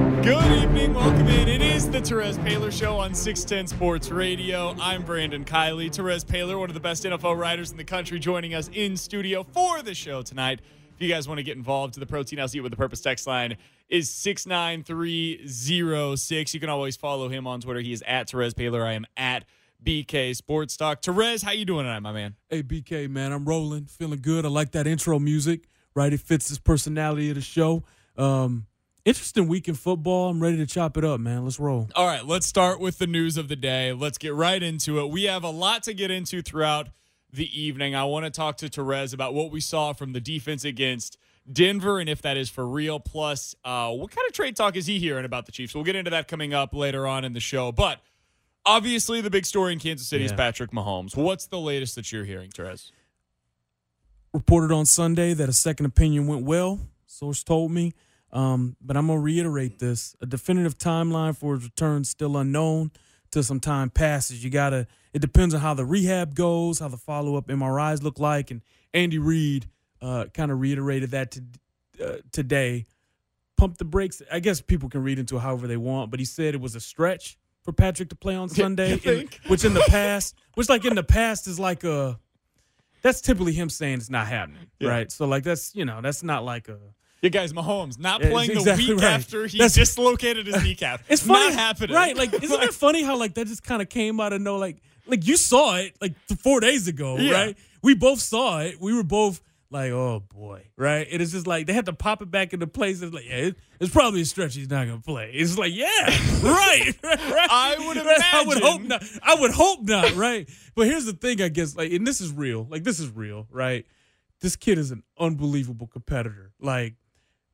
Good evening. Welcome in. It is the Terez Paylor Show on 610 Sports Radio. I'm Brandon Kiley. Terez Paylor, one of the best NFL writers in the country, joining us in studio for the show tonight. If you guys want to get involved, the Protein Eat with the Purpose text line is 69306. You can always follow him on Twitter. He is at Terez Paylor. I am at BK Sports Talk. Terez, how you doing tonight, my man? Hey, BK, man, I'm rolling, feeling good. I like that intro music, right? It fits this personality of the show. Um, interesting week in football. I'm ready to chop it up, man. Let's roll. All right, let's start with the news of the day. Let's get right into it. We have a lot to get into throughout the evening. I want to talk to Terez about what we saw from the defense against Denver and if that is for real. Plus, uh, what kind of trade talk is he hearing about the Chiefs? We'll get into that coming up later on in the show. But obviously, the big story in Kansas City is Patrick Mahomes. What's the latest that you're hearing, Terez? Reported on Sunday that a second opinion went well. Source told me. Um, but I'm gonna reiterate this: a definitive timeline for his return still unknown. Till some time passes, you gotta. It depends on how the rehab goes, how the follow up MRIs look like, and Andy Reid uh, kind of reiterated that to, uh, today. Pump the brakes. I guess people can read into it however they want, but he said it was a stretch for Patrick to play on Sunday, in- which in the past, which like in the past is like a. That's typically him saying it's not happening, Yeah. right? So like that's you know that's not like a. You guys, Mahomes not Yeah, playing exactly the week right. after he That's- dislocated his kneecap. It's funny, not happening, right? Like, isn't it funny how like that just kind of came out of no like like you saw it like four days ago, Yeah. right? We both saw it. We were both like, oh boy, right? It is just like they had to pop it back into place. It's like, yeah, it, it's probably a stretch. He's not gonna play. It's like, yeah, right, right. I would imagine. I would hope not. I would hope not, right? But here's the thing, I guess, like, and this is real. Like, this is real, right? This kid is an unbelievable competitor. Like,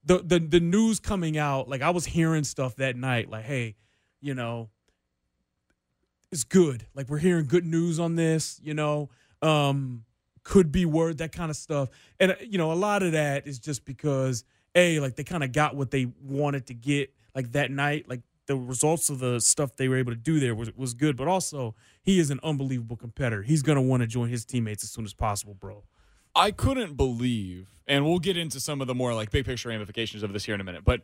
the the the news coming out, like I was hearing stuff that night, like, hey, you know, it's good. Like we're hearing good news on this, you know. Um, could be word, that kind of stuff. And uh, you know, a lot of that is just because A, like they kind of got what they wanted to get like that night. Like the results of the stuff they were able to do there was was good, but also he is an unbelievable competitor. He's gonna want to join his teammates as soon as possible, bro. I couldn't believe, and we'll get into some of the more like big picture ramifications of this here in a minute, but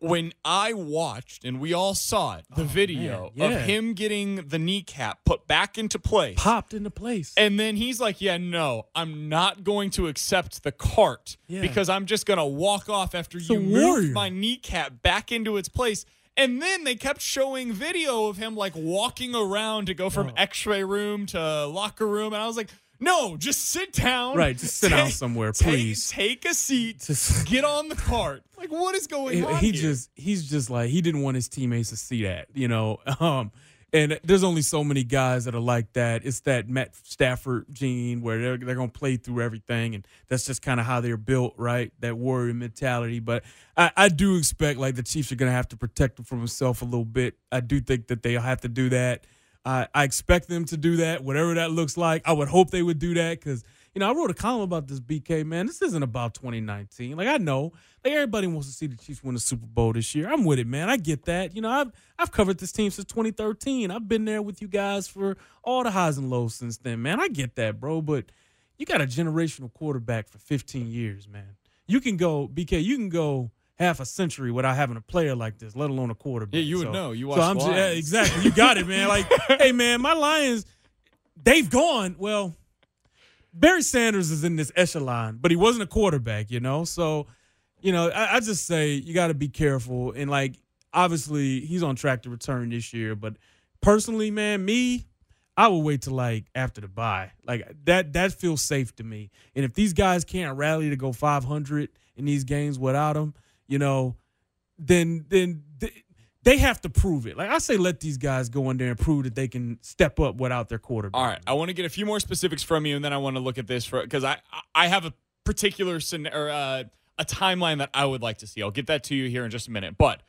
when I watched and we all saw it, the oh, video yeah. of him getting the kneecap put back into place. Popped into place. And then he's like, Yeah, no, I'm not going to accept the cart Yeah. because I'm just going to walk off after a you move my kneecap back into its place. And then they kept showing video of him like walking around to go from Oh. x ray room to locker room. And I was like, No, just sit down. Right, just sit down somewhere, please. Take, a seat. Just- get on the cart. Like, what is going he, on? he here? just he's just like he didn't want his teammates to see that, you know. Um, and there's only so many guys that are like that. It's that Matt Stafford gene where they're they're gonna play through everything, and that's just kind of how they're built, right? That warrior mentality. But I, I do expect like the Chiefs are gonna have to protect him from himself a little bit. I do think that they'll have to do that. I, I expect them to do that, whatever that looks like. I would hope they would do that because you know I wrote a column about this BK man. This isn't about 2019. Like I know, like everybody wants to see the Chiefs win the Super Bowl this year. I'm with it, man. I get that. You know, I've I've covered this team since 2013. I've been there with you guys for all the highs and lows since then, man. I get that, bro. But you got a generational quarterback for 15 years, man. You can go BK. You can go half a century without having a player like this, let alone a quarterback. Yeah, you would So- know. You so I'm the ju- yeah, exactly. You got it, man. Like, hey, man, my Lions, they've gone. Well, Barry Sanders is in this echelon, but he wasn't a quarterback, you know. So, you know, I, I just say you got to be careful. And like, obviously, he's on track to return this year. But personally, man, me, I will wait till like after the bye. Like that, that feels safe to me. And if these guys can't rally to go 500 in these games without him, you know, then then they have to prove it. Like I say, let these guys go in there and prove that they can step up without their quarterback. All right, I want to get a few more specifics from you, and then I want to look at this for because I I have a particular scen- or uh, a timeline that I would like to see. I'll get that to you here in just a minute. But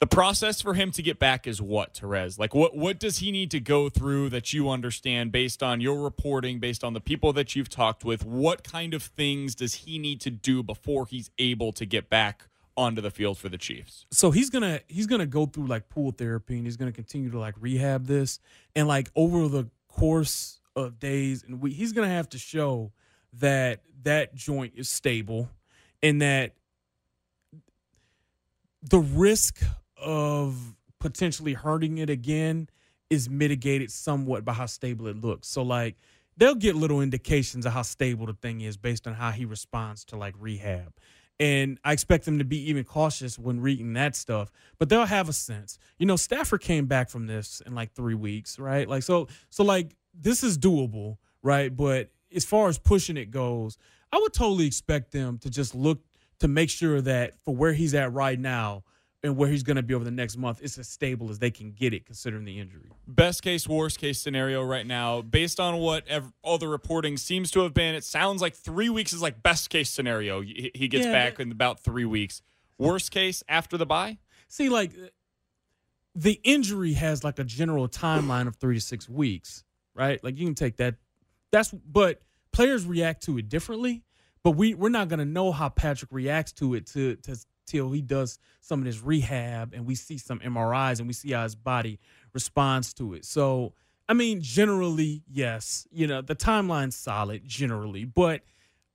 The process for him to get back is what, Terez? Like, what what does he need to go through that you understand based on your reporting, based on the people that you've talked with? What kind of things does he need to do before he's able to get back onto the field for the Chiefs? so he's gonna he's gonna go through like pool therapy and he's gonna continue to like rehab this and like over the course of days and we he's gonna have to show that that joint is stable and that the risk of potentially hurting it again is mitigated somewhat by how stable it looks. So like they'll get little indications of how stable the thing is based on how he responds to like rehab. And I expect them to be even cautious when reading that stuff, but they'll have a sense. You know, Stafford came back from this in like three weeks, right? Like so, so like this is doable, right? But as far as pushing it goes, I would totally expect them to just look to make sure that for where he's at right now and where he's going to be over the next month, it's as stable as they can get it considering the injury. Best case, worst case scenario right now, based on what ev- all the reporting seems to have been, it sounds like three weeks is like best case scenario. He he gets Yeah, back but- in about three weeks. Worst case after the bye. See, like uh, the injury has like a general timeline of three to six weeks, right? Like you can take that. That's but players react to it differently. But we we're not gonna know how Patrick reacts to it to to till he does some of this rehab and we see some MRIs and we see how his body responds to it. So I mean, generally, yes, you know the timeline's solid generally, but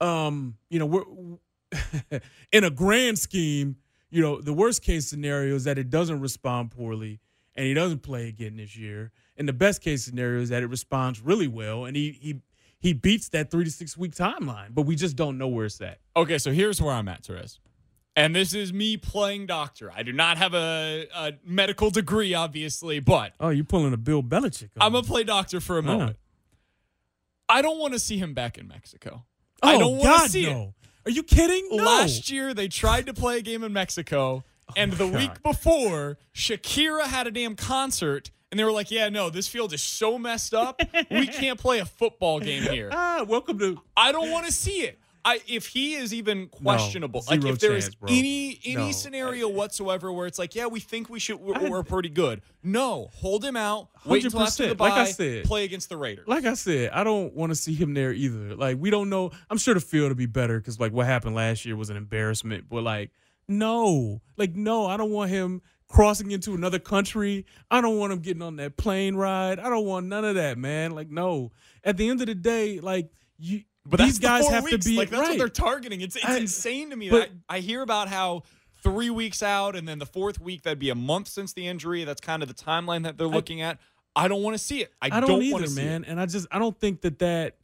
um, you know we're in a grand scheme you know, the worst case scenario is that it doesn't respond poorly and he doesn't play again this year. And the best case scenario is that it responds really well and he he he beats that three to six week timeline, but we just don't know where it's at. Okay, so here's where I'm at, Terez. And this is me playing doctor. I do not have a, a medical degree, obviously, but Oh, you're pulling a Bill Belichick. I'm on gonna play doctor for a moment. I don't want to see him back in Mexico. Oh, I don't want God, to see it. no. Are you kidding? No. Last year, they tried to play a game in Mexico, and the Oh my week before, Shakira had a damn concert, and they were like, "Yeah, no, this field is so messed up, we can't play a football game here." ah, welcome to I don't want to see it. I if he is even questionable, like if there is chance, bro. any any No. scenario whatsoever where it's like, yeah, we think we should, we're, we're pretty good. No, hold him out. Wait until after the bye. like I said. play against the Raiders. like I said, I don't want to see him there either. Like we don't know. I'm sure the field will be better because like what happened last year was an embarrassment. But like, no, like no, I don't want him crossing into another country. I don't want him getting on that plane ride. I don't want none of that, man. Like no. At the end of the day, like you, But these the guys four have weeks. to be like that's right. what they're targeting. It's it's I- insane to me. but- that I, I hear about how three weeks out, and then the fourth week that'd be a month since the injury. That's kind of the timeline that they're looking at. I don't want to see it. I, I don't, want either, man. it. And I just I don't think that that.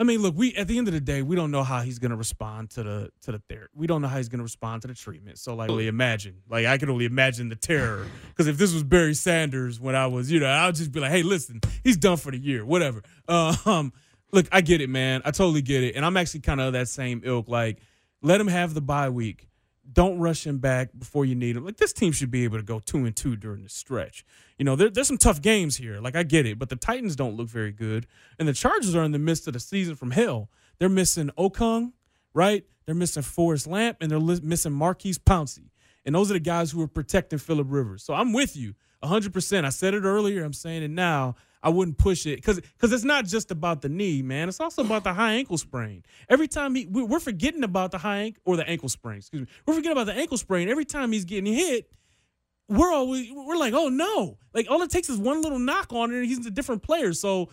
I mean, look, we at the end of the day, we don't know how he's going to respond to the to the therapy. We don't know how he's going to respond to the treatment. So, like, only imagine, like, I can only imagine the terror. Because if this was Barry Sanders when I was, you know, I'll just be like, hey, listen, he's done for the year, whatever. Um, look, I get it, man. I totally get it, and I'm actually kind of that same ilk. Like, let him have the bye week. Don't rush him back before you need him. Like this team should be able to go two and two during the stretch. You know, there, there's some tough games here. Like I get it, but the Titans don't look very good, and the Chargers are in the midst of the season from hell. They're missing Okung, right? They're missing Forrest Lamp, and they're li- missing Marquise Pouncey, and those are the guys who are protecting Philip Rivers. So I'm with you 100. percent I said it earlier. I'm saying it now. I wouldn't push it because because it's not just about the knee, man. It's also about the high ankle sprain. Every time he, we- we're forgetting about the high ankle or the ankle sprain. Excuse me, we're forgetting about the ankle sprain. Every time he's getting hit, we're always we're like, oh no! Like all it takes is one little knock on it, and he's a different player. So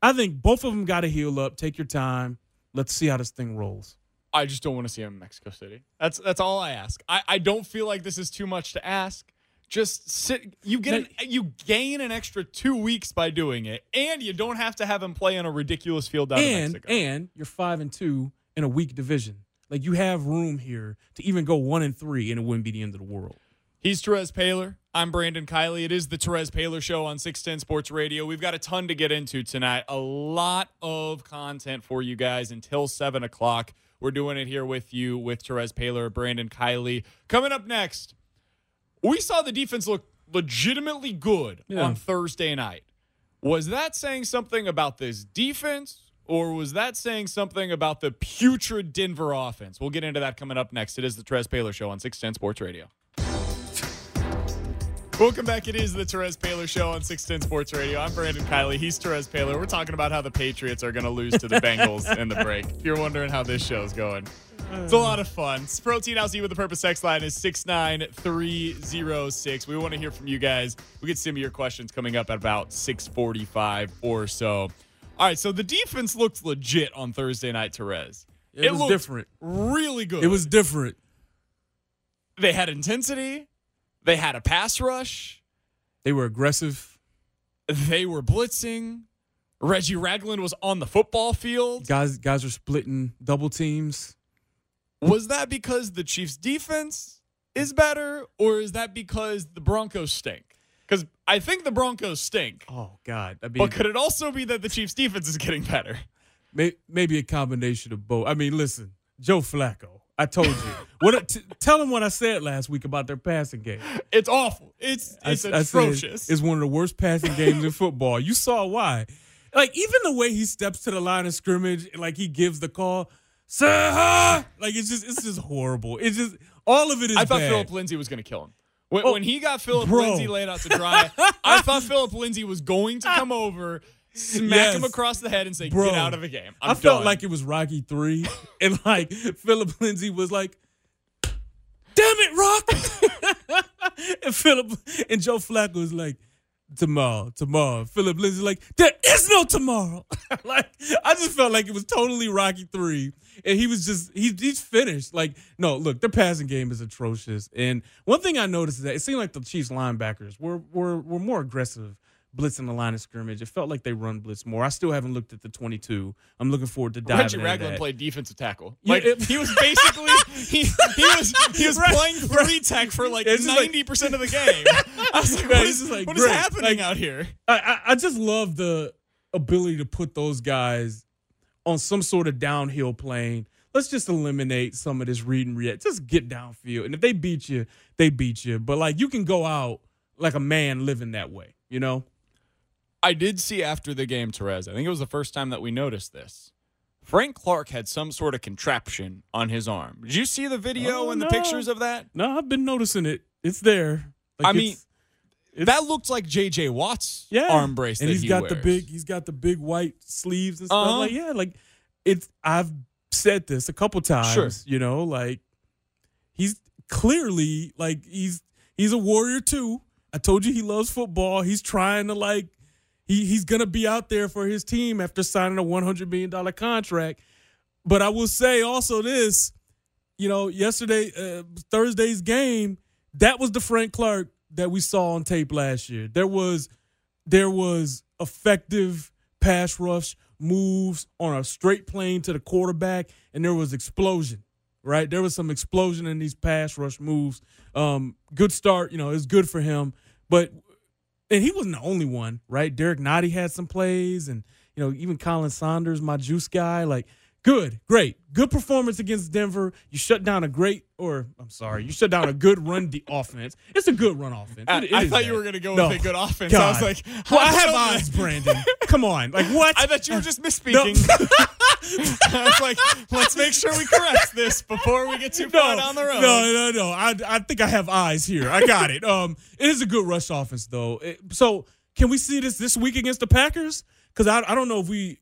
I think both of them got to heal up. Take your time. Let's see how this thing rolls. I just don't want to see him in Mexico City. That's that's all I ask. I, I don't feel like this is too much to ask. Just sit. You get an, you gain an extra two weeks by doing it, and you don't have to have him play on a ridiculous field out of and Mexico. and you're five and two in a weak division. Like you have room here to even go one and three, and it wouldn't be the end of the world. He's Terez Paylor. I'm Brandon Kiley. It is the Terez Paylor Show on 610 Sports Radio. We've got a ton to get into tonight. A lot of content for you guys until 7 o'clock. We're doing it here with you with Terez Paylor, Brandon Kiley. Coming up next, we saw the defense look legitimately good Yeah. on Thursday night. Was that saying something about this defense? Or was that saying something about the putrid Denver offense? We'll get into that coming up next. It is the Terez Paylor Show on 610 Sports Radio. Welcome back. It is the Terez Paylor Show on 610 Sports Radio. I'm Brandon Kiley. He's Terez Paylor. We're talking about how the Patriots are going to lose to the Bengals in the break. If you're wondering how this show's going, it's a lot of fun. It's Protein House with the Purpose Sex line is 69306. We want to hear from you guys. We get some of your questions coming up at about 645 or so. All right, so the defense looked legit on Thursday night, Terez. It, was looked different. Really good. It was different. They had intensity. They had a pass rush. They were aggressive. They were blitzing. Reggie Ragland was on the football field. Guys, guys are splitting double teams. Was that because the Chiefs' defense is better, or is that because the Broncos stink? Because I think the Broncos stink. Oh God! I mean, but could it also be that the Chiefs' defense is getting better? May, maybe a combination of both. I mean, listen, Joe Flacco. I told you. what? T- tell him what I said last week about their passing game. It's awful. It's it's I, atrocious. I it's one of the worst passing games in football. You saw why. Like even the way he steps to the line of scrimmage, like he gives the call, sir. Like it's just it's just horrible. It's just all of it is. I thought bad. Philip Lindsay was going to kill him. When, Oh, when he got Philip bro. Lindsay laid out to dry, I thought Philip Lindsay was going to come over, smack Yes. him across the head, and say, Bro, "Get out of the game." I'm I felt done." like it was Rocky three, and like Philip Lindsay was like, "Damn it, Rock!" and Philip and Joe Flacco was like, "Tomorrow, tomorrow." Philip Lindsay like, "There is no tomorrow." like I just felt like it was totally Rocky three, and he was just he, he's finished. Like, no, look, their passing game is atrocious. And one thing I noticed is that it seemed like the Chiefs linebackers were were were more aggressive blitzing the line of scrimmage. It felt like they run blitz more. I still haven't looked at the 22 I'm looking forward to diving Reggie Ragland played defensive tackle. Yeah, it- he was basically he, he was he was Right, playing right. tech for like It's just like- ninety percent of the game. I was like, what is, like, what is happening Like- out here? I, I, I just love the ability to put those guys on some sort of downhill plane. Let's just eliminate some of this read and react. Just get downfield. And if they beat you, they beat you. But like you can go out like a man living that way, you know? I did see after the game, Terez. I think it was the first time that we noticed this. Frank Clark had some sort of contraption on his arm. Did you see the video Oh, and the pictures of that? No, I've been noticing it. It's there. Like, I mean, it's- it's- That looked like J.J. Watt's yeah. arm brace and he's he got the big he's got the big white sleeves and stuff Uh-huh. like yeah like it's i've said this a couple times Sure. you know like he's clearly like he's he's a warrior too i told you he loves football he's trying to like he he's gonna be out there for his team after signing a 100 million dollar contract but i will say also this you know yesterday uh, thursday's game that was the frank clark that we saw on tape last year there was there was effective pass rush moves on a straight plane to the quarterback, and there was explosion. Right, there was some explosion in these pass rush moves. Um, good start, you know, it was good for him, but and he wasn't the only one, right? Derrick Nnadi had some plays, and you know, even Khalen Saunders, my juice guy, like good, great, good performance against Denver. You shut down a great, or I'm sorry, you shut down a good run de- offense. It's a good run offense. I, It- it I thought you were going to go No. with a good offense. I was God. like, well, I have eyes, Brandon. Come on, like what? I thought you were just misspeaking. I was like, let's make sure we correct this before we get too far down the road. No, no, no. I, I think I have eyes here. I got it. Um, it is a good rush offense though. It- so can we see this this week against the Packers? Because I, I don't know if we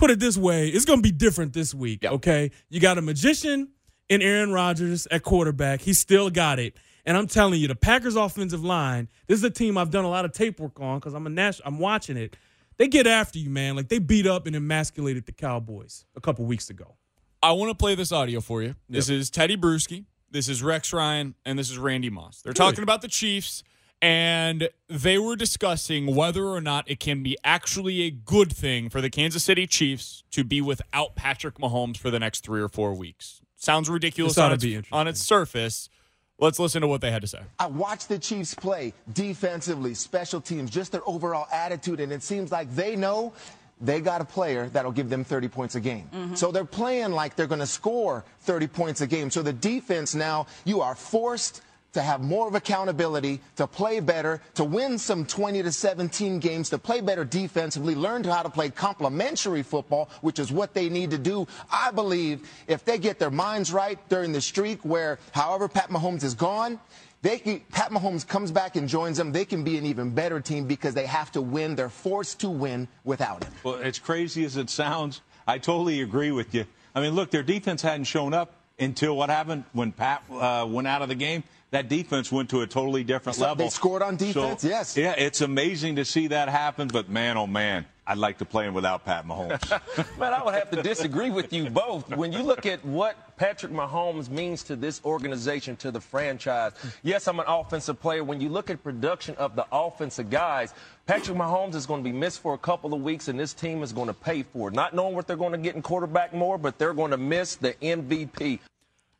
put it this way. It's going to be different this week. Yep. Okay, you got a magician in Aaron Rodgers at quarterback. He still got it. And I'm telling you, the Packers offensive line. This is a team I've done a lot of tape work on because I'm a national. I'm watching it. They get after you, man. Like they beat up and emasculated the Cowboys a couple weeks ago. I want to play this audio for you. This is Tedy Bruschi. This is Rex Ryan, and this is Randy Moss. They're talking about the Chiefs, and they were discussing whether or not it can be actually a good thing for the Kansas City Chiefs to be without Patrick Mahomes for the next three or four weeks. Sounds ridiculous on its, on its surface. Let's listen to what they had to say. I watched the Chiefs play defensively, special teams, just their overall attitude, and it seems like they know they got a player that'll give them 30 points a game. Mm-hmm. So they're playing like they're going to score 30 points a game. So the defense now, you are forced to have more of accountability, to play better, to win some 20 to 17 games, to play better defensively, learn how to play complementary football, which is what they need to do. I believe if they get their minds right during the streak where however Pat Mahomes is gone, they can, Pat Mahomes comes back and joins them, they can be an even better team because they have to win. They're forced to win without him. Well, as crazy as it sounds, I totally agree with you. I mean, look, their defense hadn't shown up until what happened when Pat uh, went out of the game. That defense went to a totally different So level. they scored on defense, So, yes. Yeah, it's amazing to see that happen, but man, oh man, I'd like to play him without Pat Mahomes. Man, I would have to disagree with you both. When you look at what Patrick Mahomes means to this organization, to the franchise, yes, I'm an offensive player. When you look at production of the offensive guys, Patrick Mahomes is going to be missed for a couple of weeks, and this team is going to pay for it. Not knowing what they're going to get in quarterback more, but they're going to miss the MVP.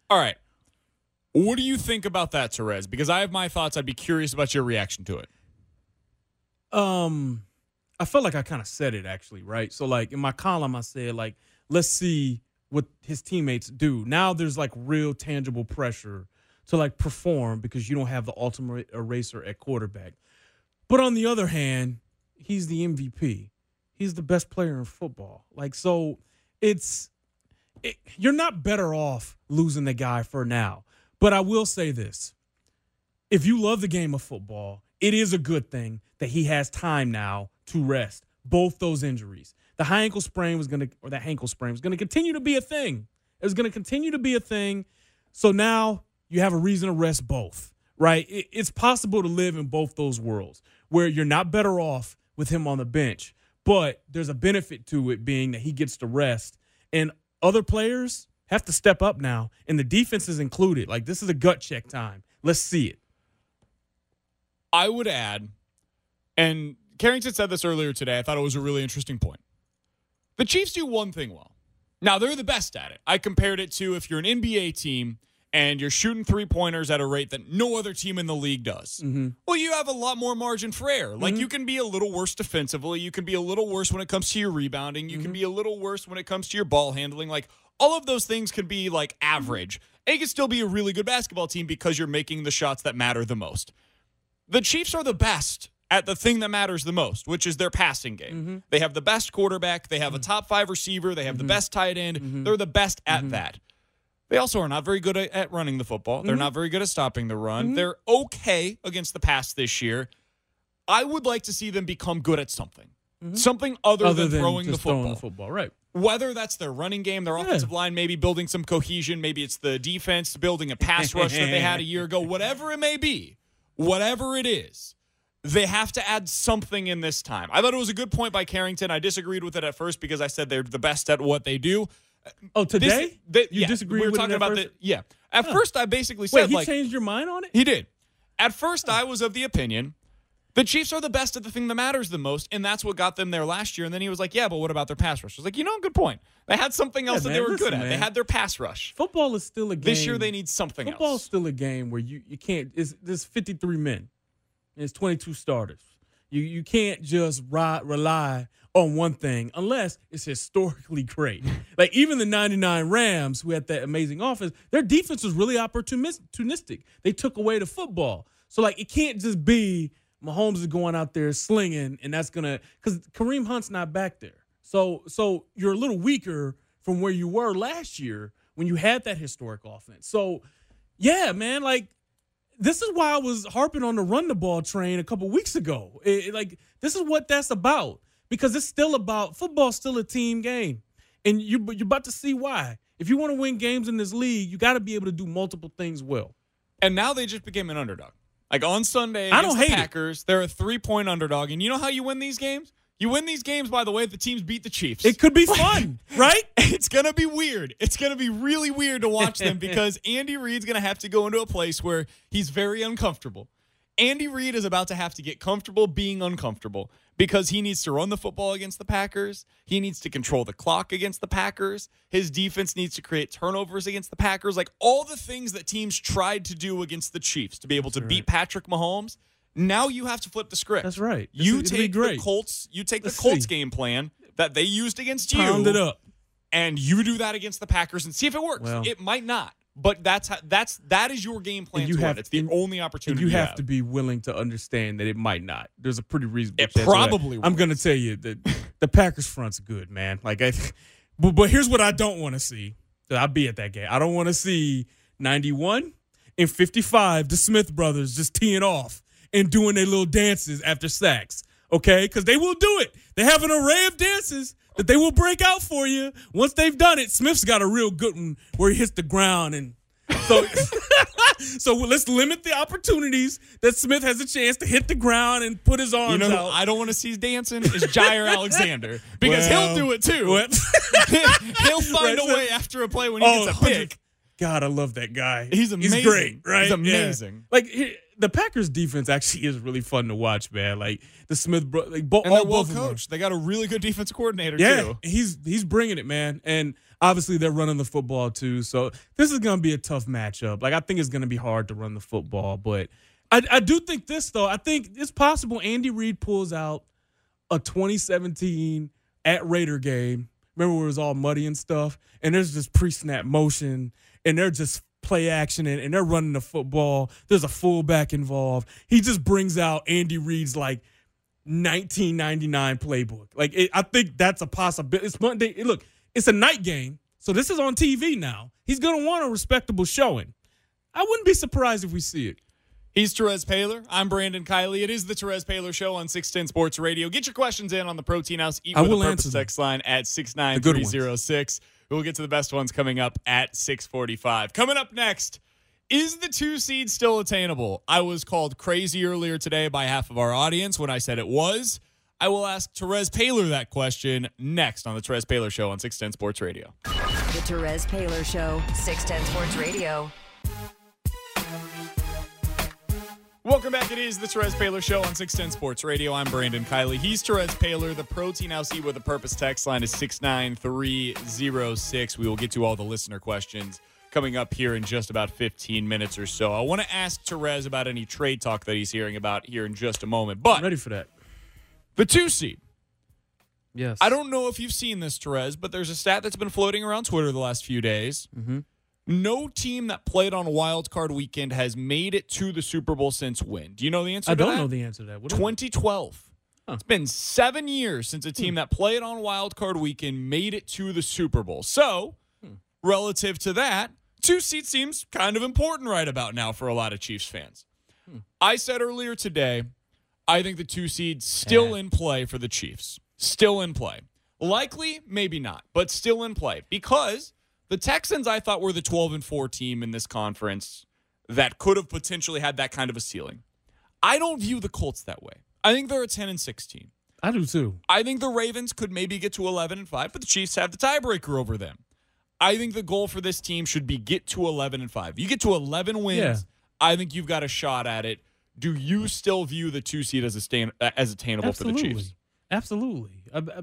All right. What do you think about that, Terez? Because I have my thoughts. I'd be curious about your reaction to it. Um, I felt like I kind of said it actually, right? So like in my column, I said like, let's see what his teammates do. Now there's like real tangible pressure to like perform because you don't have the ultimate eraser at quarterback. But on the other hand, he's the MVP. He's the best player in football. Like so, it's it, you're not better off losing the guy for now. But I will say this if you love the game of football, it is a good thing that he has time now to rest both those injuries. The high ankle sprain was going to, or that ankle sprain was going to continue to be a thing. It was going to continue to be a thing. So now you have a reason to rest both, right? It's possible to live in both those worlds where you're not better off with him on the bench, but there's a benefit to it being that he gets to rest. And other players have to step up now, and the defense is included. Like, this is a gut check time. Let's see it. I would add, and Carrington said this earlier today. I thought it was a really interesting point. The Chiefs do one thing well. Now, they're the best at it. I compared it to if you're an NBA team and you're shooting three pointers at a rate that no other team in the league does. Mm-hmm. Well, you have a lot more margin for error. Like mm-hmm. you can be a little worse defensively. You can be a little worse when it comes to your rebounding. You can mm-hmm. be a little worse when it comes to your ball handling. Like all of those things can be like average. You can still be a really good basketball team because you're making the shots that matter the most the Chiefs are the best at the thing that matters the most, which is their passing game. Mm-hmm. They have the best quarterback, they have a mm-hmm. top five receiver, they have the mm-hmm. best tight end. They're the best at that. They also are not very good at, running the football. They're not very good at stopping the run. They're okay against the pass this year. I would like to see them become good at something. Something other, Other than, than throwing the football. throwing the football, right? Whether that's their running game, their offensive line, maybe building some cohesion, maybe it's the defense building a pass rush that they had a year ago, whatever it may be, whatever it is, they have to add something in this time. I thought it was a good point by Carrington. I disagreed with it at first because I said they're the best at what they do. Oh, This- today you yeah, disagree We were with talking about the yeah. At first, I basically Wait, said he like changed your mind on it? he did. At first, I was of the opinion the Chiefs are the best at the thing that matters the most, and that's what got them there last year. And then he was like, "Yeah, but what about their pass rush?" I was like, "You know, good point. They had something else that man, they were listen, good at. They had their pass rush. Football is still a game. This year, they need something Football else." still a game where you, you can't. It's, there's 53 men. And it's 22 starters. You you can't just ri- rely on one thing unless it's historically great. like even the 99 Rams, who had that amazing offense, their defense was really opportunistic. They took away the football. So like it can't just be Mahomes is going out there slinging, and that's gonna because Kareem Hunt's not back there. So so you're a little weaker from where you were last year when you had that historic offense. So yeah, man, like this is why I was harping on the run the ball train a couple weeks ago. It- it, like this is what that's about because it's still about football's still a team game, and you you're about to see why. If you want to win games in this league, you got to be able to do multiple things well. And now they just became an underdog. Like on Sunday, I don't the hate it. Packers, they're a three point underdog. And you know how you win these games? You win these games by the way the teams beat the Chiefs. It could be fun, right? it's gonna be weird. It's gonna be really weird to watch them because Andy Reid's gonna have to go into a place where he's very uncomfortable. Andy Reid is about to have to get comfortable being uncomfortable because he needs to run the football against the Packers. He needs to control the clock against the Packers. His defense needs to create turnovers against the Packers. Like all the things that teams tried to do against the Chiefs to be able to beat Patrick Mahomes. Now you have to flip the script. That's right. It's- You be take the. Colts. You take Let's the Colts see. game plan that they used against you Pound it up. and you do that against the Packers and see if it works. Well- it might not, but that's how, that's that is your game plan And you have- win. It's the and- only opportunity you have to be willing to understand that it might not. There's a pretty reasonable. It chance probably I'm going to tell you that the Packers front's good, man. Like I, but but here's what I don't want to see. That I'll be at that game. I don't want to see 91 and 55, the Smith brothers just teeing off and doing their little dances after sacks. Okay, because they will do it. They have an array of dances that they will break out for you. Once they've done it, Smith's got a real good one where he hits the ground and so so let's limit the opportunities that Smith has a chance to hit the ground and put his arms You know, out. I don't want to see dancing is Jaire Alexander because Well, he'll do it too. He'll find Right, a so- way after a play when he Oh, gets a 100 pick. God, I love that guy. He's He's amazing. great, right? He's Yeah. amazing. Like he, the Packers defense actually is really fun to watch, man. Like the Smith, bro- like bo- And all they're well both of them are- coached. They got a really good defensive coordinator Yeah, too. he's he's bringing it, man. And obviously they're running the football too. So this is going to be a tough matchup. Like I think it's going to be hard to run the football, but I, I do think this though. I think it's possible Andy Reid pulls out a 2017 at Raider game. Remember where it was all muddy and stuff, and there's just pre-snap motion, and they're just play action and, and they're running the football. There's a fullback involved. He just brings out Andy Reid's like 1999 playbook. Like it, I think that's a possibility. It's Monday. it- Look, it's a night game, so this is on TV now. He's gonna want a respectable showing. I wouldn't be surprised if we see it. He's Terez Paylor. I'm Brandon Kiley. It is the Terez Paylor Show on 610 Sports Radio. Get your questions in on the Protein House Eat I with a will Purpose answer them. text line at The good ones. 69306. We'll get to the best ones coming up at 645. Coming up next, is the two seed still attainable? I was called crazy earlier today by half of our audience when I said it was. I will ask Terez Paylor that question next on the Terez Paylor Show on 610 Sports Radio. The Terez Paylor Show, 610 Sports Radio. Welcome back. It is the Terez Paylor Show on 610 Sports Radio. I'm Brandon Kiley. He's Terez Paylor. The Protein Eat with a Purpose text line is 69306. We will get to all the listener questions coming up here in just about 15 minutes or so. I want to ask Terez about any trade talk that he's hearing about here in just a moment. But I'm ready for that. the two seed. Yes. I don't know if you've seen this, Terez, but there's a stat that's been floating around Twitter the last few days. Mhm. No team that played on Wild Card Weekend has made it to the Super Bowl since when? Do you know the answer I to don't that? know the answer to that. What is it? 2012. Huh. It's been seven years since a team hmm. that played on Wild Card Weekend made it to the Super Bowl. So, hmm. relative to that, two seed seems kind of important right about now for a lot of Chiefs fans. Hmm. I said earlier today, I think the two seed still eh. in play for the Chiefs. Still in play. Likely, maybe not, but still in play because the Texans I thought were the 12 and 4 team in this conference that could have potentially had that kind of a ceiling. I don't view the Colts that way. I think they're a 10 and 16. I do too. I think the Ravens could maybe get to 11 and 5, but the Chiefs have the tiebreaker over them. I think the goal for this team should be get to 11 and 5. You get to 11 wins, Yeah. I think you've got a shot at it. Do you still view the 2 seed as a stain, uh, as attainable for the Chiefs? Absolutely. I, I,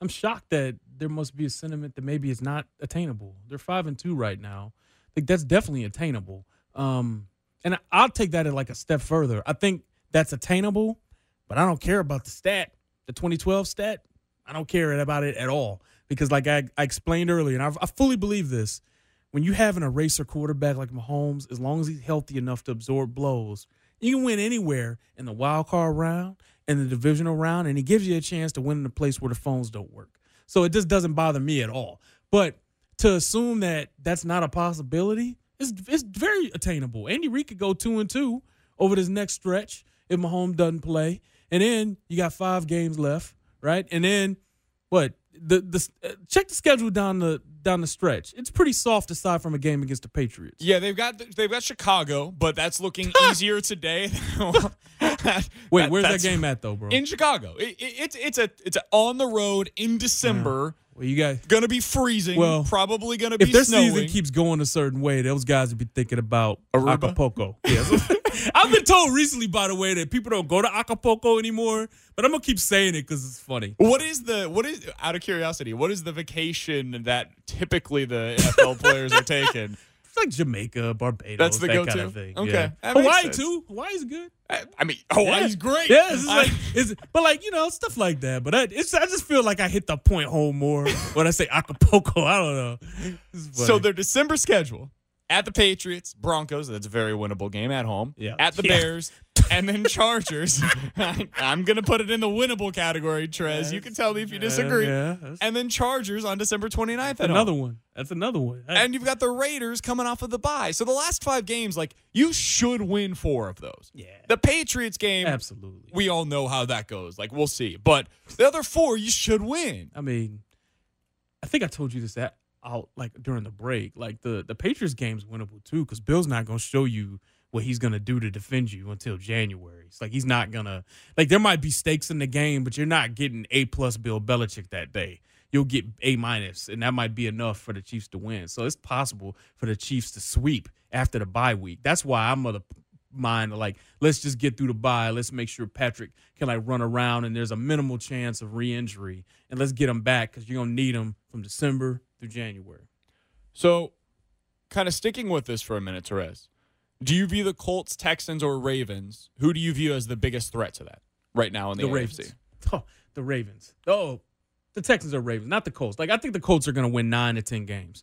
I'm shocked that there must be a sentiment that maybe it's not attainable. They're five and two right now. Like that's definitely attainable. Um, and I'll take that like a step further. I think that's attainable, but I don't care about the stat, the 2012 stat. I don't care about it at all because, like I, I explained earlier, and I, I fully believe this. When you have an eraser quarterback like Mahomes, as long as he's healthy enough to absorb blows, you can win anywhere in the wild card round, in the divisional round, and it gives you a chance to win in a place where the phones don't work. So it just doesn't bother me at all. But to assume that that's not a possibility is it's very attainable. Andy Reid could go two and two over this next stretch if Mahomes doesn't play, and then you got five games left, right? And then what? The the uh, check the schedule down the down the stretch. It's pretty soft aside from a game against the Patriots. Yeah, they've got they've got Chicago, but that's looking easier today. Wait, where's that game at though, bro? In Chicago. It, it, it's it's a it's a on the road in December. well, you guys. Gonna be freezing. Well, probably gonna be If their snowing. season keeps going a certain way, those guys would be thinking about Aruba? Acapulco. Yes. I've been told recently, by the way, that people don't go to Acapulco anymore, but I'm gonna keep saying it because it's funny. What is the what is out of curiosity? What is the vacation that typically the NFL players are taking? It's like Jamaica, Barbados, That's the that go-to? kind of thing. Okay, yeah. Hawaii sense. too. Hawaii's good. I, I mean, Hawaii's Yeah. great. Yeah, it's I- like, it's, but like you know, stuff like that. But I, it's, I just feel like I hit the point home more when I say Acapulco. I don't know. So their December schedule: at the Patriots, Broncos. That's a very winnable game at home. Yeah. At the Yeah. Bears, and then Chargers. I'm gonna put it in the winnable category, Trez. you can tell me if you disagree. yeah, and then Chargers on December 29th. That's at another home. one. That's another one. And you've got the Raiders coming off of the bye. So the last five games, like you should win four of those. Yeah. The Patriots game, Absolutely. we all know how that goes. Like we'll see. But the other four, you should win. I mean, I think I told you this that out like during the break. Like the the Patriots game's winnable too because Bill's not to show you what he's to do to defend you until January. It's like he's not gonna like there might be stakes in the game, but you're not getting a plus Bill Belichick that day. You'll get a minus, and that might be enough for the Chiefs to win. So it's possible for the Chiefs to sweep after the bye week. That's why I'm of the mind like let's just get through the bye. Let's make sure Patrick can like run around and there's a minimal chance of re-injury, and let's get him back because you're gonna need him from December through January. So, kind of sticking with this for a minute, Terez. Do you view the Colts, Texans, or Ravens? Who do you view as the biggest threat to that right now in the, The AFC? Ravens. Oh, the Ravens. Oh, the Texans are Ravens, not the Colts. Like I think the Colts are gonna win nine to ten games.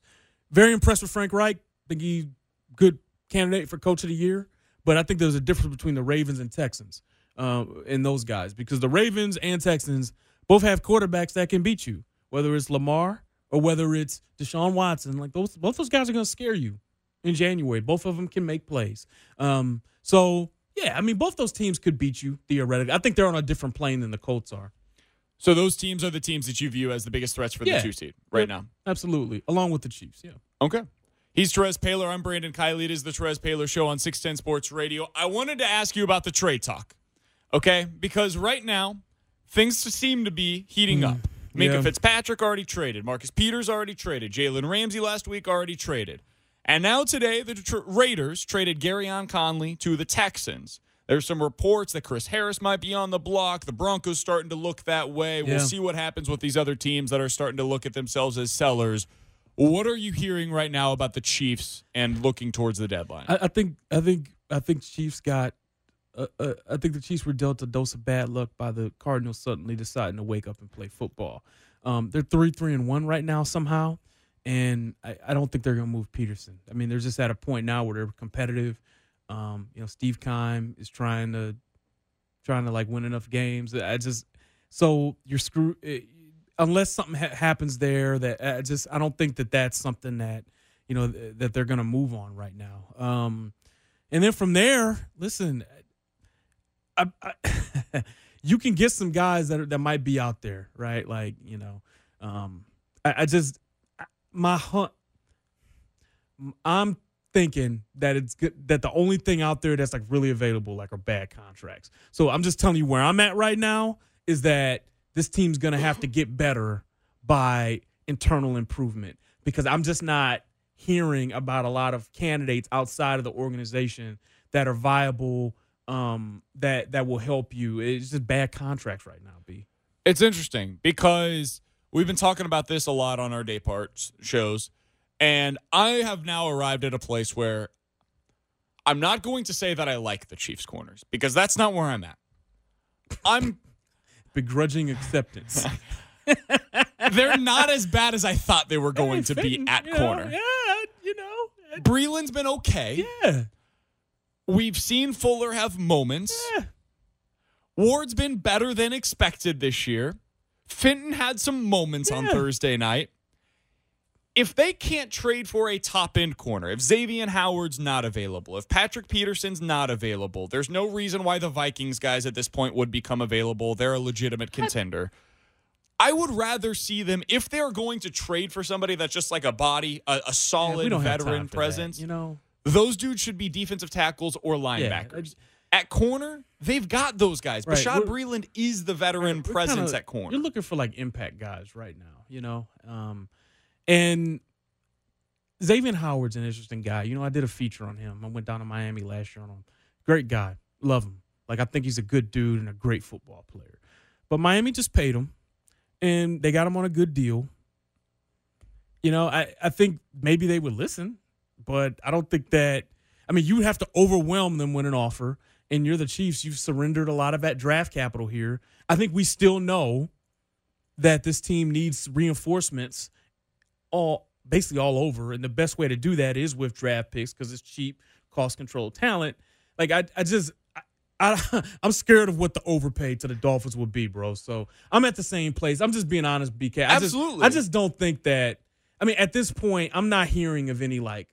Very impressed with Frank Reich. think he's good candidate for coach of the year. But I think there's a difference between the Ravens and Texans um, in those guys because the Ravens and Texans both have quarterbacks that can beat you, whether it's Lamar or whether it's Deshaun Watson. Like those, both those guys are going to scare you in January. Both of them can make plays. Um, so yeah, I mean, both those teams could beat you theoretically. I think they're on a different plane than the Colts are. So those teams are the teams that you view as the biggest threats for Yeah. the two seed right Yep. now. Absolutely, along with the Chiefs. Yeah. Okay. He's Terez Paylor. I'm Brandon Kiley. It is the Terez Paylor Show on 610 Sports Radio. I wanted to ask you about the trade talk, okay? Because right now, things seem to be heating up. Minkah yeah. Fitzpatrick already traded. Marcus Peters already traded. Jalen Ramsey last week already traded. And now today, the Detroit Raiders traded Gareon Conley to the Texans. There's some reports that Chris Harris might be on the block. The Broncos starting to look that way. We'll see what happens with these other teams that are starting to look at themselves as sellers. What are you hearing right now about the Chiefs and looking towards the deadline? I, I think I think I think Chiefs got. Uh, uh, I think the Chiefs were dealt a dose of bad luck by the Cardinals suddenly deciding to wake up and play football. Um, they're three three and one right now somehow, and I, I don't think they're going to move Peterson. I mean, they're just at a point now where they're competitive. Um, you know, Steve Keim is trying to trying to like win enough games. I just so you're screwed unless something ha- happens there. That I just I don't think that that's something that you know th- that they're going to move on right now. Um, and then from there, listen, I, I, you can get some guys that are, that might be out there, right? Like you know, um, I, I just my hunt. I'm thinking that it's good that the only thing out there that's like really available like are bad contracts. So I'm just telling you where I'm at right now is that this team's gonna have to get better by internal improvement because I'm just not hearing about a lot of candidates outside of the organization that are viable um that that will help you. It's just bad contracts right now, B. It's interesting because we've been talking about this a lot on our day parts shows, and I have now arrived at a place where I'm not going to say that I like the Chiefs corners because that's not where I'm at. I'm Begrudging acceptance. they're not as bad as I thought they were going to be at you know, corner. yeah, you know. Breeland's been okay. Yeah. We've seen Fuller have moments. Yeah. Ward's been better than expected this year. Fenton had some moments on Thursday night. If they can't trade for a top end corner, if Xavier Howard's not available, if Patrick Peterson's not available, there's no reason why the Vikings guys at this point would become available. They're a legitimate contender. I would rather see them if they're going to trade for somebody that's just like a body, a, a solid don't veteran presence. you know. Those dudes should be defensive tackles or linebackers. At corner, they've got those guys. Right, Bashaud we're- is the veteran We're presence kinda- at corner. You're looking for like impact guys right now, you know. Um, and Xavier Howard's an interesting guy. You know, I did a feature on him. I went down to Miami last year on him. Great guy, love him. Like I think he's a good dude and a great football player. But Miami just paid him, and they got him on a good deal. You know, I I think maybe they would listen, but I don't think that. I mean, you have to overwhelm them with an offer, and you're the Chiefs. You've surrendered a lot of that draft capital here. I think we still know that this team needs reinforcements all basically all over, and the best way to do that is with draft picks because it's cheap, cost control talent. Like I, I just. I, I, I'm scared of what the overpay to the Dolphins would be, bro. So I'm at the same place. I'm just being honest, BK. I Absolutely. Just, I just don't think that. I mean, at this point, I'm not hearing of any like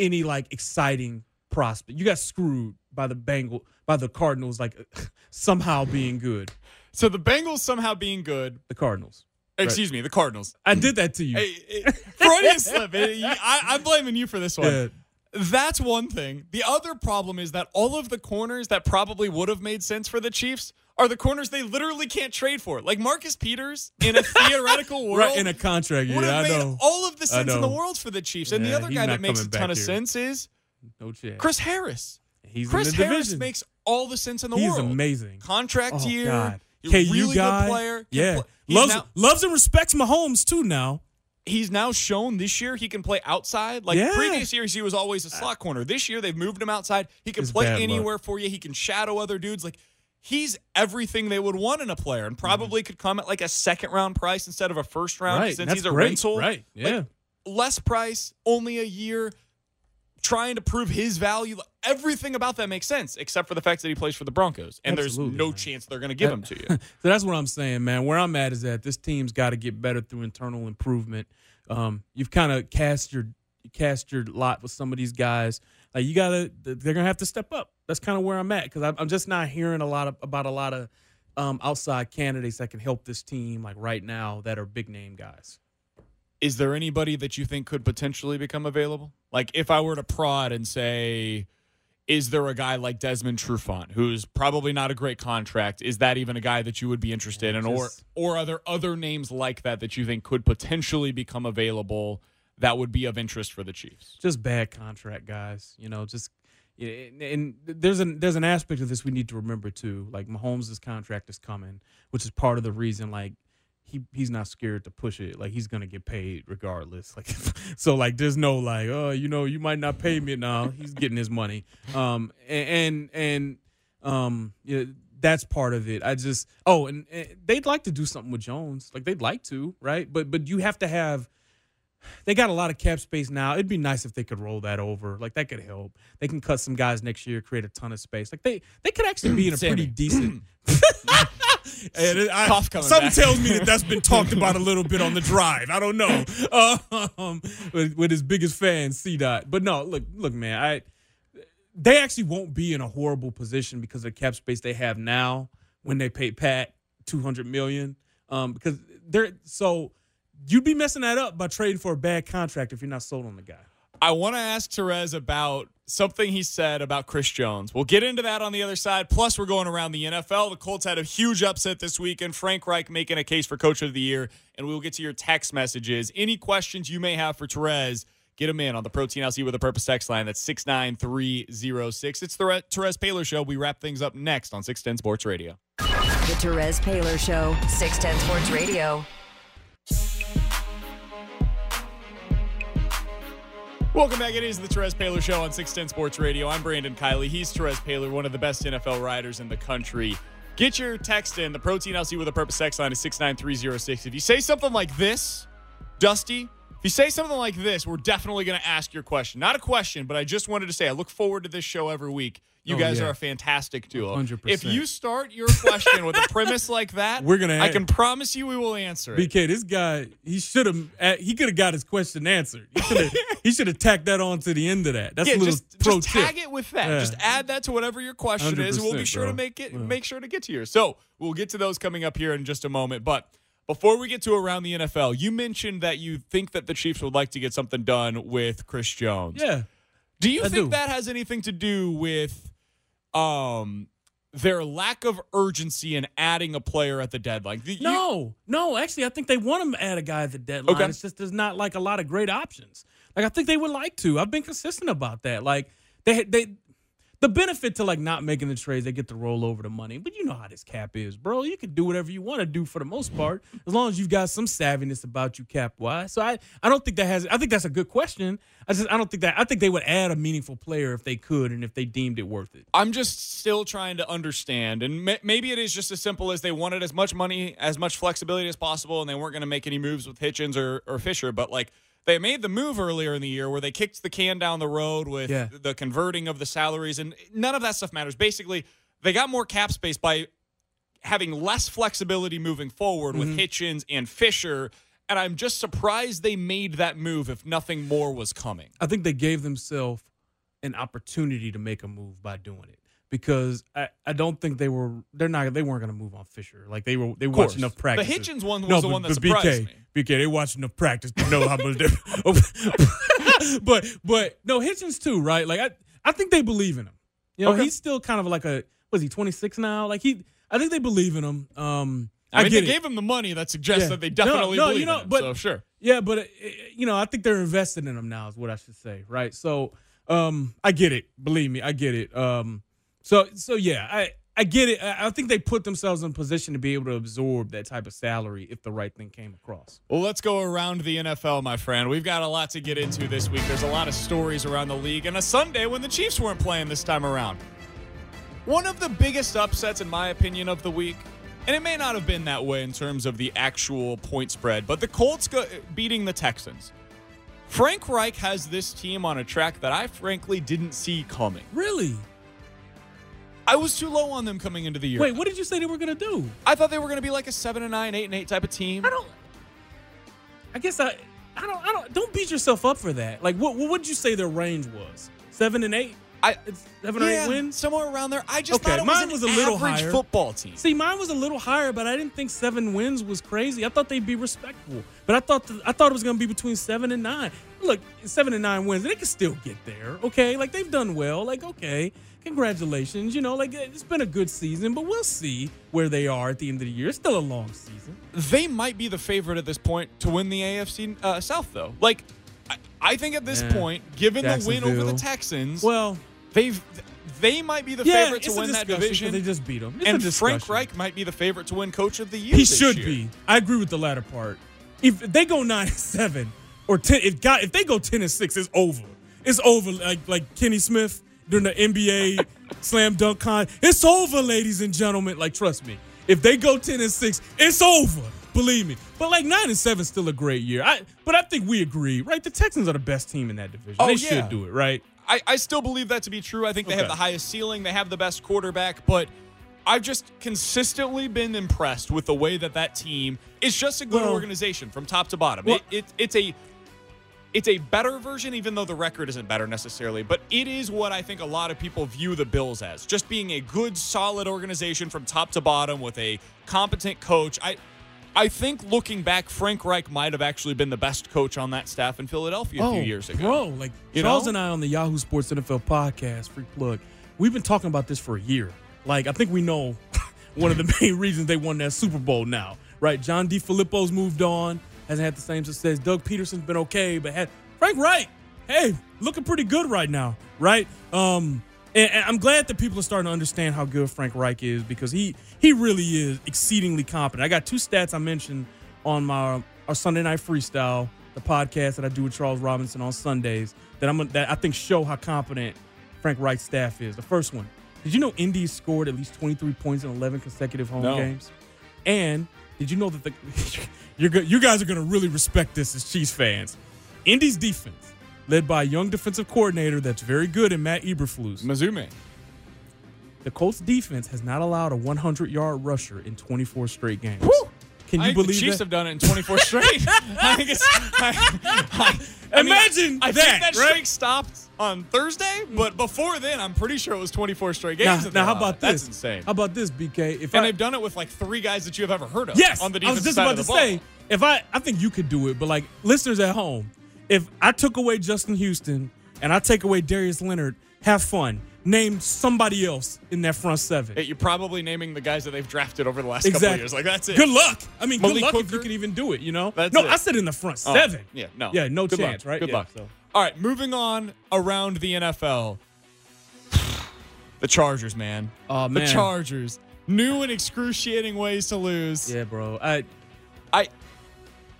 any like exciting prospect. You got screwed by the Bengal by the Cardinals like somehow being good. So the Bengals somehow being good. The Cardinals. Eh, excuse me, the Cardinals. I did that to you. Hey, hey, Freudian slip. I, I'm blaming you for this one. Yeah. That's one thing. The other problem is that all of the corners that probably would have made sense for the Chiefs are the corners they literally can't trade for. Like Marcus Peters in a theoretical world. right in a contract would year. have made know. all of the sense in the world for the Chiefs. And the other guy that makes a ton of here. sense is no chance. Chris Harris. He's Chris in the Harris division. makes all the sense in the He's world. He's amazing. Contract Oh, year. God. You're a KU really guy. good player. Yeah. Loves now- loves and respects Mahomes too now. he's now shown this year he can play outside. Like Yeah. previous years, he was always a slot ah. corner. This year, they've moved him outside. He can It's play bad luck. anywhere for you. He can shadow other dudes. Like he's everything they would want in a player, and probably could come at like a second round price instead of a first round Mm-hmm. Right. since he's a great. rental. Right. Like, Yeah. less price, only a year. Trying to prove his value, everything about that makes sense, except for the fact that he plays for the Broncos, and Absolutely, there's no man. chance they're going to give him to you. so that's what I'm saying, man. Where I'm at is that this team's got to get better through internal improvement. Um, you've kind of cast your you cast your lot with some of these guys. Like you gotta, they're gonna have to step up. That's kind of where I'm at because I'm, I'm just not hearing a lot of, about a lot of um, outside candidates that can help this team like right now that are big name guys. is there anybody that you think could potentially become available? Like if I were to prod and say, is there a guy like Desmond Trufant who's probably not a great contract? Is that even a guy that you would be interested in, or or are there other names like that that you think could potentially become available that would be of interest for the Chiefs? just bad contract guys. You know, just and- there's an there's an aspect of this we need to remember too. Like Mahomes' contract is coming, which is part of the reason. Like he he's not scared to push it. Like he's gonna get paid regardless. Like so, like there's no like oh you know you might not pay me now. He's getting his money. Um and and, and um yeah. That's part of it. I just oh, and, and they'd like to do something with Jones. Like they'd like to, right? But but you have to have they got a lot of cap space now. It'd be nice if they could roll that over. Like that could help. They can cut some guys next year, create a ton of space. Like they they could actually be in a pretty decent. And it- I- something back. tells me that that's been talked about a little bit on the drive. I don't know. Um, with, with his biggest fan, C Dot. But no, look, look, man. I they actually won't be in a horrible position because of the cap space they have now when they pay Pat two hundred million. Um, because they're so you'd be messing that up by trading for a bad contract if you're not sold on the guy. I want to ask Terez about something he said about Chris Jones. We'll get into that on the other side. Plus, we're going around the NFL. The Colts had a huge upset this weekend. Frank Reich making a case for Coach of the Year, and we will get to your text messages. Any questions you may have for Terez, get them in on the Protein LC with a Purpose text line. That's 69306. It's the Re- Terez Paylor Show. We wrap things up next on 610 Sports Radio. The Terez Paylor Show, 610 Sports Radio. Welcome back. It is the Terez Paylor Show on 610 Sports Radio. I'm Brandon Kiley. He's Terez Paylor, one of the best NFL riders in the country. Get your text in. The Protein LC with a Purpose text line is 69306. If you say something like this, Dusty, if you say something like this, we're definitely going to ask your question. Not a question, but I just wanted to say I look forward to this show every week. You Oh, guys yeah. are a fantastic duo. 100%. If you start your question with a premise like that, We're gonna I can promise you we will answer it. BK, this guy, he should have, eh, he could have got his question answered. He should have, he should have tacked that on to the end of that. That's yeah, a little just, pro just tip. tag it with that. Yeah. Just add that to whatever your question is, and we'll be 100%, sure to make it make sure to get to yours. So we'll get to those coming up here in just a moment. But before we get to around the NFL, you mentioned that you think that the Chiefs would like to get something done with Chris Jones. Yeah. Do you I think do. that has anything to do with um their lack of urgency in adding a player at the deadline? You- No, no. Actually, I think they want to add a guy at the deadline. Okay. It's just there's not like a lot of great options. Like I think they would like to. I've been consistent about that. Like they they the benefit to like not making the trades, they get to roll over the money. But you know how this cap is, bro. You can do whatever you want to do for the most part, as long as you've got some savviness about you cap wise. So I, I don't think that has. I think that's a good question. I just I don't think that. I think they would add a meaningful player if they could and if they deemed it worth it. I'm just still trying to understand, and ma- maybe it is just as simple as they wanted as much money, as much flexibility as possible, and they weren't going to make any moves with Hitchens or, or Fisher. But like they made the move earlier in the year where they kicked the can down the road with Yeah. the converting of the salaries, and none of that stuff matters. Basically, they got more cap space by having less flexibility moving forward with mm-hmm. Hitchens and Fisher. And I'm just surprised they made that move if nothing more was coming. I think they gave themselves an opportunity to make a move by doing it because I, I don't think they were they're not they weren't going to move on Fisher like they were they watched enough practice. The. Hitchens one was the one that BK, surprised me. BK they watched enough practice to know how much but but no Hitchens too right like I I think they believe in him you know Okay. he's still kind of like a was he 26 now like he I think they believe in him um I, mean, they it. gave him the money that suggests Yeah. that they definitely no, believe you know, in him. but- so sure. Yeah, but uh, you know, I think they're invested in him now. Is what I should say, right? So, um, I get it. Believe me, I get it. Um, so, so yeah, I I get it. I, think they put themselves in a position to be able to absorb that type of salary if the right thing came across. Well, let's go around the NFL, my friend. We've got a lot to get into this week. There's a lot of stories around the league, and a Sunday when the Chiefs weren't playing this time around. One of the biggest upsets, in my opinion, of the week, and it may not have been that way in terms of the actual point spread, but the Colts go- beating the Texans. Frank Reich has this team on a track that I frankly didn't see coming. Really? I was too low on them coming into the year. Wait, what did you say they were gonna do? I thought they were going to be like a seven and nine, eight and eight type of team. I don't. I guess I. I don't. I don't. Don't beat yourself up for that. Like, what? What would you say their range was? Seven and eight. I It's seven or eight wins. somewhere around there. I just Okay, thought it mine was, was a little average higher. football team. See, mine was a little higher, but I didn't think seven wins was crazy. I thought they'd be respectable, but I thought the, I thought it was going to be between seven and nine. Look, seven and nine wins, they can still get there. Okay, like they've done well. Like okay, congratulations. You know, like it's been a good season, but we'll see where they are at the end of the year. It's still a long season. They might be the favorite at this point to win the AFC uh, South, though. Like, I, I think at this Yeah. point, given the win over the Texans, Well, they've they might be the yeah, favorite to win that division. They just beat them. It's and Frank. Reich might be the favorite to win Coach of the Year. He should year. be. I agree with the latter part. If they go nine and seven or ten, if God, if they go ten and six, it's over. It's over. Like like Kenny Smith during the NBA slam dunk con. It's over, ladies and gentlemen. Like trust me, if they go ten and six, it's over. Believe me. But like nine and seven, is still a great year. I but I think we agree, right? The Texans are the best team in that division. Oh, they yeah. should do it, right? I, I still believe that to be true. I think they have the highest ceiling. They have the best quarterback, but I've just consistently been impressed with the way that that team is just a good Well- organization from top to bottom. Well- it, it, it's a it's a better version, even though the record isn't better necessarily. But it is what I think a lot of people view the Bills as, just being a good, solid organization from top to bottom with a competent coach. I I think looking back, Frank Reich might have actually been the best coach on that staff in Philadelphia a few oh, years ago. Oh, Bro, like You Charles know? and I on the Yahoo Sports NFL podcast, free plug, we've been talking about this for a year. Like, I think we know one of the main reasons they won that Super Bowl now, right? John DeFilippo's moved on, hasn't had the same success. Doug Pederson's been okay, but had Frank Reich, hey, looking pretty good right now, right? Um, and, and I'm glad that people are starting to understand how good Frank Reich is because he he really is exceedingly competent. I got two stats I mentioned on my our Sunday Night Freestyle, the podcast that I do with Charles Robinson on Sundays that I'm that I think show how competent Frank Reich's staff is. The first one, did you know Indy scored at least 23 points in 11 consecutive home No. games? And did you know that the you're go- you guys are going to really respect this as Chiefs fans? Indy's defense, led by a young defensive coordinator that's very good in Matt Eberflus. Mizume. The Colts defense has not allowed a 100 yard rusher in 24 straight games. Can I you think the believe Chiefs that? have done it in 24 straight. I think it's. I, I, I mean, Imagine I, I that, think that right? streak stopped on Thursday, but before then, I'm pretty sure it was 24 straight games. now, now how about this? That's insane. How about this, BK? If and I, they've done it with like three guys that you have ever heard of. Yes, on the I was just about to ball. say, if I, I think you could do it, but like listeners at home, if I took away Justin Houston and I take away Darius Leonard, have fun. Name somebody else in that front seven. You're probably naming the guys that they've drafted over the last couple exactly. of years. Like that's it. Good luck. I mean, Malik good luck if you can even do it. You know. That's no, it. I said in the front Oh, seven. yeah, no. Yeah, no Good chance, luck. right? Good Yeah, luck. so. All right, moving on around the NFL. The Chargers, man. Oh The. Chargers. New and excruciating ways to lose. Yeah, bro. I I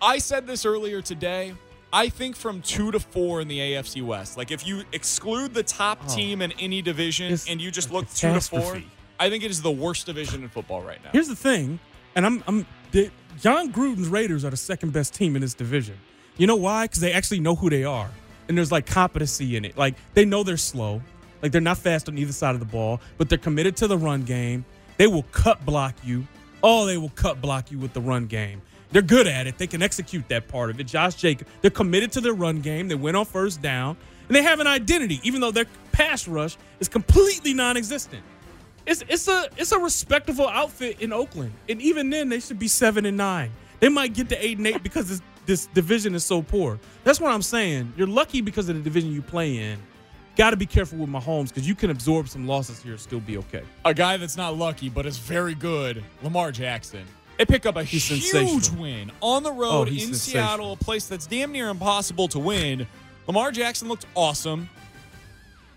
I said this earlier today. I think from two to four in the AFC West. Like if you exclude the top Oh. team in any division and you just look two to four. I think it is the worst division in football right now. Here's the thing, and I'm I'm the, Jon Gruden's Raiders are the second best team in this division. You know why? Because they actually know who they are, and there's like competency in it. Like they know they're slow, like they're not fast on either side of the ball, but they're committed to the run game. They will cut block you. Oh, they will cut block you with the run game. They're good at it. They can execute that part of it. Josh Jacob, they're committed to their run game. They went on first down, and they have an identity, even though their pass rush is completely non-existent it's it's a it's a respectable outfit in Oakland, and even then they should be seven and nine. They might get to eight and eight because this this division is so poor. That's what I'm saying. You're lucky because of the division you play in. Got to be careful with Mahomes because you can absorb some losses here and still be okay. A guy that's not lucky but is very good, Lamar Jackson. They pick up a He's huge win on the Oh, road he's in. Seattle, a place that's damn near impossible to win. Lamar Jackson looked awesome.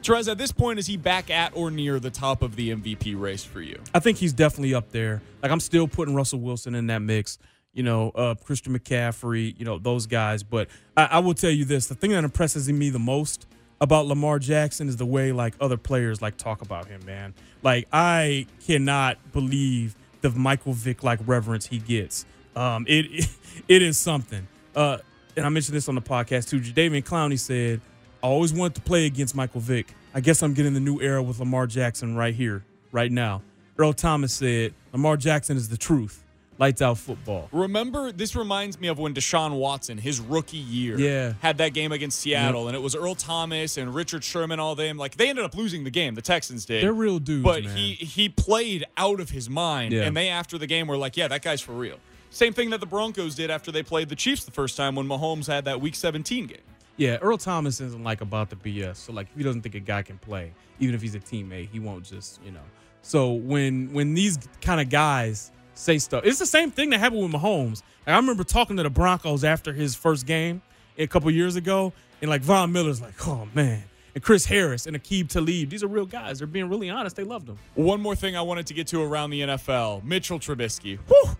Terez, at this point, is he back at or near the top of the MVP race for you? I think he's definitely up there. Like I'm still putting Russell Wilson in that mix. You know, uh, Christian McCaffrey. You know those guys. But I, I will tell you this: the thing that impresses me the most about Lamar Jackson is the way like other players like talk about him. Man, like I cannot believe the Michael Vick like reverence he gets. Um, it it is something. Uh, and I mentioned this on the podcast too. Jadeveon Clowney said, "I always wanted to play against Michael Vick. I guess I'm getting the new era with Lamar Jackson right here, right now." Earl Thomas said, "Lamar Jackson is the truth. Lights out football." Remember, this reminds me of when Deshaun Watson, his rookie year, Yeah. had that game against Seattle, and it was Earl Thomas and Richard Sherman, all them. Like they ended up losing the game. The Texans did. They're real dudes, but man. he he played out of his mind, Yeah. and they after the game were like, "Yeah, that guy's for real." Same thing that the Broncos did after they played the Chiefs the first time when Mahomes had that Week 17 game. Yeah, Earl Thomas isn't like about the BS. So like, if he doesn't think a guy can play, even if he's a teammate, he won't just you know. So when when these kind of guys say stuff, it's the same thing that happened with Mahomes. Like, I remember talking to the Broncos after his first game a couple years ago, and like Von Miller's like, oh man, and Chris Harris and Aqib Talib, these are real guys. They're being really honest. They loved them. One more thing I wanted to get to around the NFL: Mitchell Trubisky. Whew.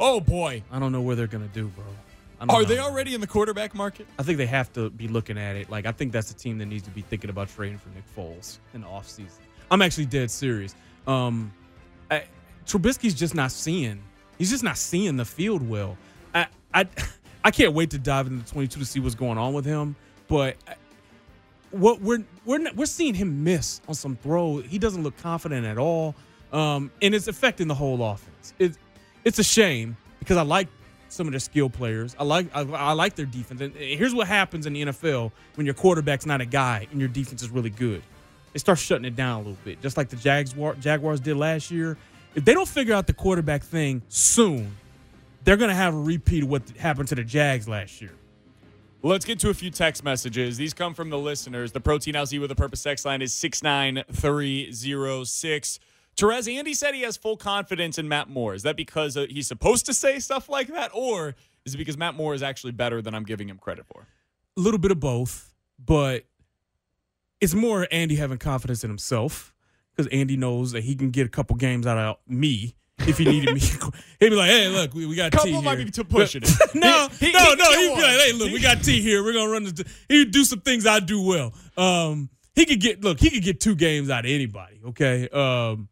Oh boy, I don't know where they're gonna do, bro. Are know. they already in the quarterback market? I think they have to be looking at it. Like, I think that's the team that needs to be thinking about trading for Nick Foles in the offseason. I'm actually dead serious. Um, Trubisky's just not seeing. He's just not seeing the field well. I, I, I can't wait to dive into 22 to see what's going on with him. But what we're we're not, we're seeing him miss on some throws. He doesn't look confident at all, um, and it's affecting the whole offense. It, it's a shame because I like some of their skill players. I like I, I like their defense. And here's what happens in the NFL when your quarterback's not a guy and your defense is really good. They start shutting it down a little bit, just like the Jaguars Jaguars did last year. If they don't figure out the quarterback thing soon, they're gonna have a repeat of what happened to the Jags last year. Let's get to a few text messages. These come from the listeners. The Protein LZ with a Purpose text line is 69306. Terez, Andy said he has full confidence in Matt Moore. Is that because uh, he's supposed to say stuff like that? Or is it because Matt Moore is actually better than I'm giving him credit for? a little bit of both, but it's more Andy having confidence in himself because Andy knows that he can get a couple games out of me if he needed me. He'd be like, "Hey, look, we, we got T Couple here." might be to pushing it. no, He- he- no, he no. can He'd be like, "Hey, look, we got T here. We're gonna run this." He'd do some things I do well. Um, he could get look. He could get two games out of anybody. Okay. Um,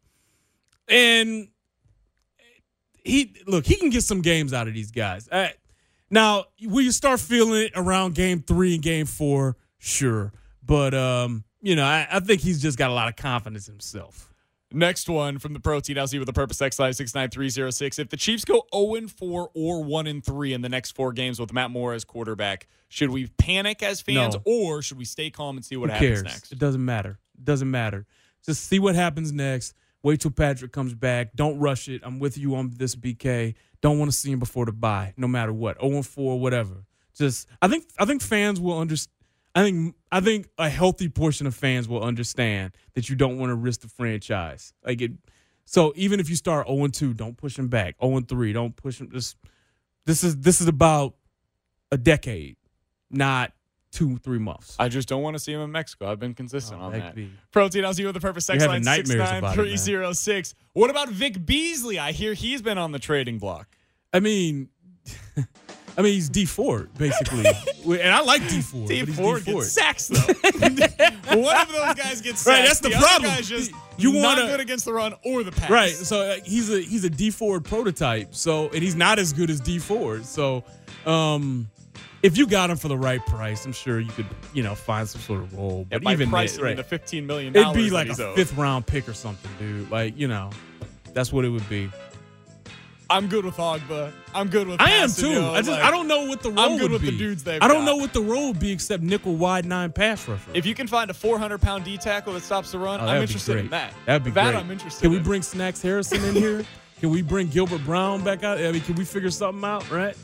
and he look. He can get some games out of these guys. Uh, now, will you start feeling it around game three and game four? Sure, but um, you know, I, I think he's just got a lot of confidence in himself. Next one from the Protein LZ with the Purpose text line 69306. If the Chiefs go 0 4 or 1 3 in the next four games with Matt Moore as quarterback, should we panic as fans No. or should we stay calm and see what Who happens cares? next? It doesn't matter. It doesn't matter. Just see what happens next. Wait till Patrick comes back. Don't rush it. I'm with you on this BK. Don't want to see him before the bye, no matter what. 0 4, whatever. Just I think I think fans will understand. I think I think a healthy portion of fans will understand that you don't want to risk the franchise. Like it. So even if you start 0 2, don't push him back. 0 3, don't push him. Just this is this is about a decade, not two, three months. I just don't want to see him in Mexico. I've been consistent Oh, on that be- Protein, I'll see you with the purpose. Sex line having nightmares about it, 69306. What about Vic Beasley? I hear he's been on the trading block. I mean, I mean he's Dee Ford basically, and I like Dee Ford. D but he's Ford Dee Ford. gets sacks though. One of those guys gets sacks. Right, that's the other problem. guy's just You wanna- good against the run or the pass. Right. So uh, he's a he's a Dee Ford prototype. So and he's not as good as Dee Ford. So um if you got him for the right price, I'm sure you could, you know, find some sort of role. But even price right, the fifteen million. it'd be like a owed. fifth round pick or something, dude. Like, you know, that's what it would be. I'm good with Ogbah. I'm good with. I am too. I just Like, I don't know what the role I'm good would with the dudes they've I don't got. know what the role would be except nickel wide nine pass rusher. If you can find a 400 pound D tackle that stops the run, Oh, I'm interested in that. That'd be that great. I'm interested. Can we bring Snacks Harrison in here? Can we bring Gilbert Brown back out? I mean, can we figure something out, right?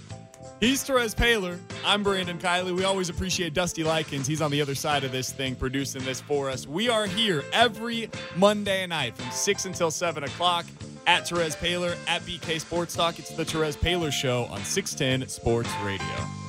He's Terez Paylor. I'm Brandon Kiley. We always appreciate Dusty Likens. He's on the other side of this thing, producing this for us. We are here every Monday night from 6 until 7 o'clock at Terez Paylor at BK Sports Talk. It's the Terez Paylor Show on 610 Sports Radio.